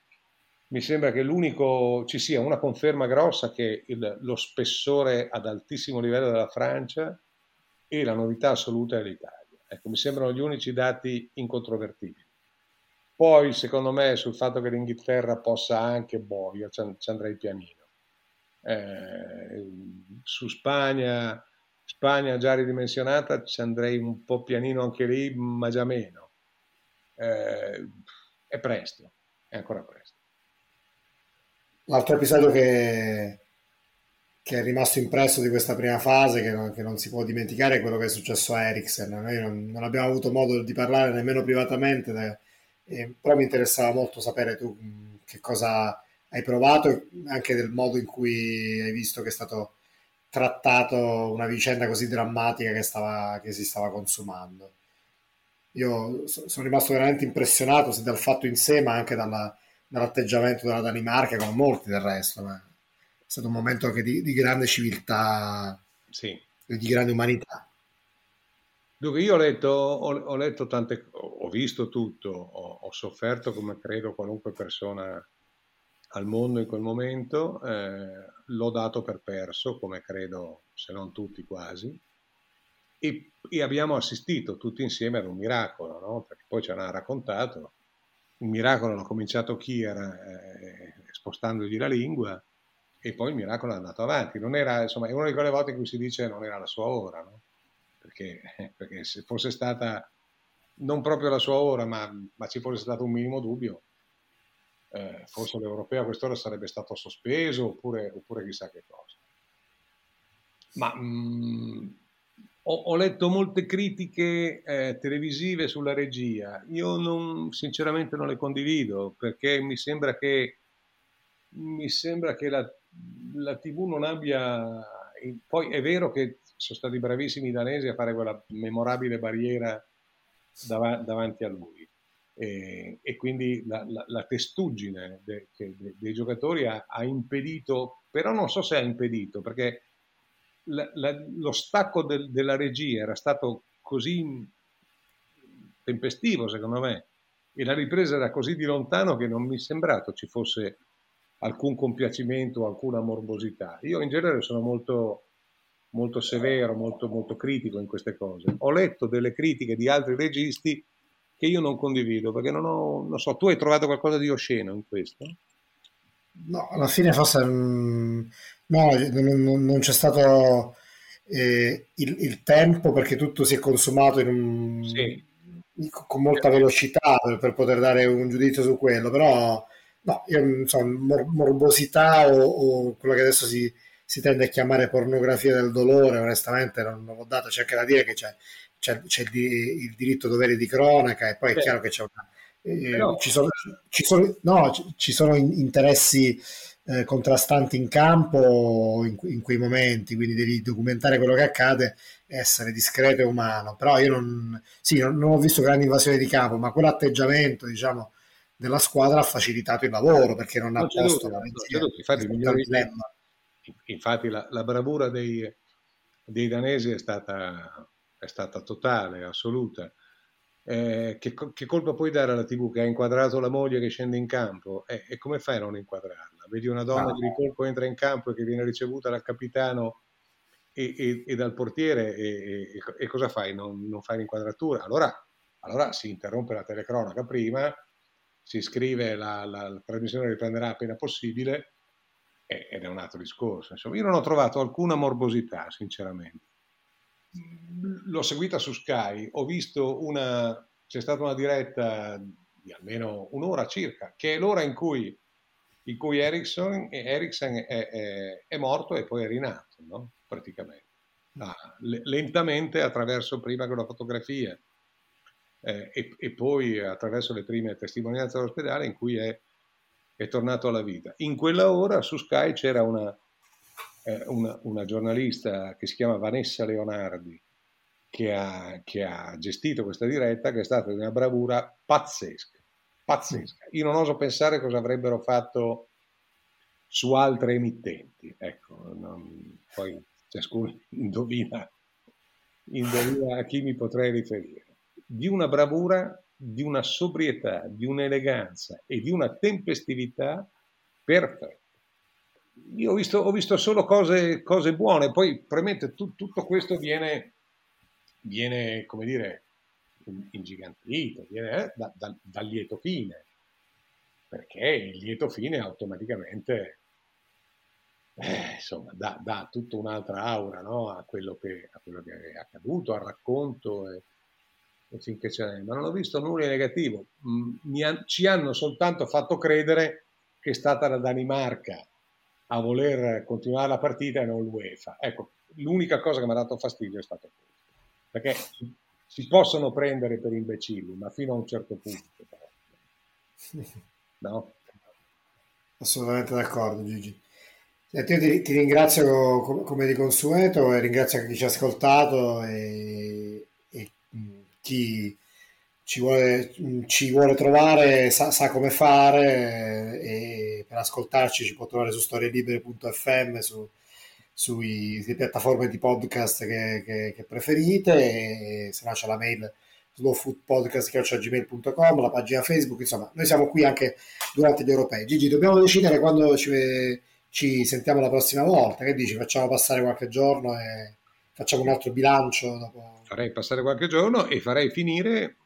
[SPEAKER 3] mi sembra che l'unico ci sia una conferma grossa che il, lo spessore ad altissimo livello della Francia e la novità assoluta è l'Italia. Ecco, mi sembrano gli unici dati incontrovertibili. Poi, secondo me, sul fatto che l'Inghilterra possa anche, boh, io ci andrei pianino. Eh, su Spagna, Spagna già ridimensionata, ci andrei un po' pianino anche lì, ma già meno. Eh, è presto, è ancora presto.
[SPEAKER 2] L'altro episodio che, che è rimasto impresso di questa prima fase, che non, che non, si può dimenticare, è quello che è successo a Eriksen. Noi non, non abbiamo avuto modo di parlare nemmeno privatamente. De, eh, però mi interessava molto sapere tu mm, che cosa hai provato, anche del modo in cui hai visto che è stato trattato una vicenda così drammatica che, stava, che si stava consumando. Io sono rimasto veramente impressionato sia dal fatto in sé, ma anche dalla, dall'atteggiamento della Danimarca, come molti del resto. Ma è stato un momento anche di, di grande civiltà
[SPEAKER 3] sì.
[SPEAKER 2] e di grande umanità.
[SPEAKER 3] Dunque, io ho letto, ho, ho letto tante, ho visto tutto, ho, ho, sofferto come credo qualunque persona al mondo in quel momento, eh, l'ho dato per perso, come credo se non tutti quasi, e, e, abbiamo assistito tutti insieme ad un miracolo, no? perché poi ci hanno raccontato, il miracolo l'ha cominciato Kier eh, spostandogli la lingua, e poi il miracolo è andato avanti. Non era, insomma, è una di quelle volte in cui si dice non era la sua ora, no? Perché, perché, se fosse stata non proprio la sua ora, ma, ma ci fosse stato un minimo dubbio, eh, forse l'europeo a quest'ora sarebbe stato sospeso oppure, oppure chissà che cosa. Ma mh, mm, ho, ho, letto molte critiche eh, televisive sulla regia, io non, sinceramente non le condivido perché mi sembra che, mi sembra che la, la TV non abbia... Poi è vero che sono stati bravissimi i danesi a fare quella memorabile barriera dav- davanti a lui. E, e quindi la, la, la testuggine de, de, dei giocatori ha, ha, impedito, però non so se ha impedito, perché la, lo stacco del, della regia era stato così tempestivo, secondo me, e la ripresa era così di lontano che non mi è sembrato ci fosse alcun compiacimento, alcuna morbosità. Io in genere sono molto molto severo, molto, molto critico in queste cose. Ho letto delle critiche di altri registi che io non condivido, perché non ho, non so, tu hai trovato qualcosa di osceno in questo?
[SPEAKER 2] No, alla fine forse mm, no, non, non c'è stato eh, il, il, tempo perché tutto si è consumato un, sì. con molta velocità per, per, poter dare un giudizio su quello, però no, io, so, mor- morbosità o, o quello che adesso si, si tende a chiamare pornografia del dolore, onestamente non, non l'ho dato, c'è anche da dire che c'è, c'è, c'è il, il, diritto dovere di cronaca e poi è chiaro che c'è una, eh, no. ci, sono, ci, sono, no, ci sono interessi eh, contrastanti in campo in, in, quei momenti, quindi devi documentare quello che accade e essere discreto e umano. Però io non, sì, non, non ho visto grandi invasioni di campo, ma quell'atteggiamento, diciamo, della squadra ha facilitato il lavoro perché non, ha posto la.
[SPEAKER 3] Infatti, infatti la, la bravura dei, dei, danesi è stata, è stata totale, assoluta. Eh, che, che, colpa puoi dare alla TV che ha inquadrato la moglie che scende in campo? Eh, e come fai a non inquadrarla? Vedi una donna ah. che di colpo entra in campo e che viene ricevuta dal capitano e, e, e dal portiere e, e, cosa fai? Non, non fai l'inquadratura? Allora, allora, si interrompe la telecronaca prima, si scrive la, la, la trasmissione riprenderà appena possibile ed è un altro discorso. Insomma, io non ho trovato alcuna morbosità, sinceramente. L'ho seguita su Sky, ho visto una, c'è stata una diretta di almeno un'ora circa, che è l'ora in cui, in cui Ericsson, Ericsson è, è, è, morto e poi è rinato, no? praticamente. Ah, lentamente attraverso prima che la fotografia eh, e, e, poi attraverso le prime testimonianze all'ospedale in cui è è tornato alla vita. In quella ora su Sky c'era una, eh, una, una giornalista che si chiama Vanessa Leonardi, che ha, che ha, gestito questa diretta, che è stata di una bravura pazzesca, pazzesca. Io non oso pensare cosa avrebbero fatto su altre emittenti, ecco, non, poi ciascuno indovina, indovina a chi mi potrei riferire. Di una bravura di una sobrietà, di un'eleganza e di una tempestività perfetta. Io ho visto, ho visto solo cose, cose, buone, poi probabilmente tu, tutto questo viene, viene, come dire, ingigantito, viene eh, da, da, dal lieto fine, perché il lieto fine automaticamente eh, insomma, dà, dà, tutta un'altra aura no? a, quello che, a, quello che, è accaduto, al racconto. E, finché c'è, ma non ho visto nulla di negativo. Mm, ha, ci hanno soltanto fatto credere che è stata la Danimarca a voler continuare la partita e non l'UEFA. Ecco, l'unica cosa che mi ha dato fastidio è stato questo. Perché si possono prendere per imbecilli, ma fino a un certo punto. No?
[SPEAKER 2] Assolutamente d'accordo, Gigi. Senti, io ti, ti ringrazio come di consueto e ringrazio chi ci ha ascoltato e chi ci vuole, ci vuole trovare sa, sa, come fare e per ascoltarci ci può trovare su storielibere.fm su, sulle piattaforme di podcast che, che, che preferite e se no c'è la mail slowfoodpodcast.gmail.com la pagina Facebook, insomma noi siamo qui anche durante gli europei. Gigi, dobbiamo decidere quando ci, ci sentiamo la prossima volta, che dici? Facciamo passare qualche giorno e facciamo un altro bilancio dopo...
[SPEAKER 3] Farei passare qualche giorno e farei finire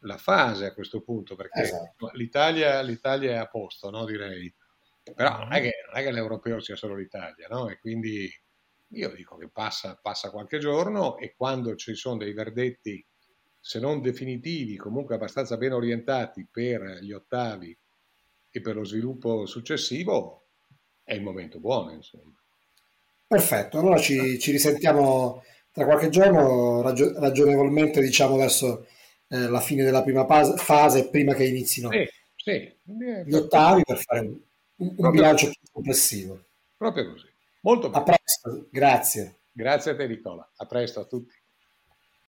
[SPEAKER 3] la fase a questo punto, perché esatto. l'Italia, l'Italia, è a posto, no? direi. Però non è, che, non è che l'europeo sia solo l'Italia, no? E quindi io dico che passa, passa qualche giorno e quando ci sono dei verdetti, se non definitivi, comunque abbastanza ben orientati per gli ottavi e per lo sviluppo successivo, è il momento buono, insomma.
[SPEAKER 2] Perfetto, allora ci, ci risentiamo tra qualche giorno, ragio- ragionevolmente diciamo verso eh, la fine della prima pas- fase, prima che inizino sì, sì. gli ottavi per fare un, un, bilancio più complessivo.
[SPEAKER 3] Proprio così. Molto
[SPEAKER 2] bene. A presto, grazie.
[SPEAKER 3] Grazie a te Nicola, a presto a tutti.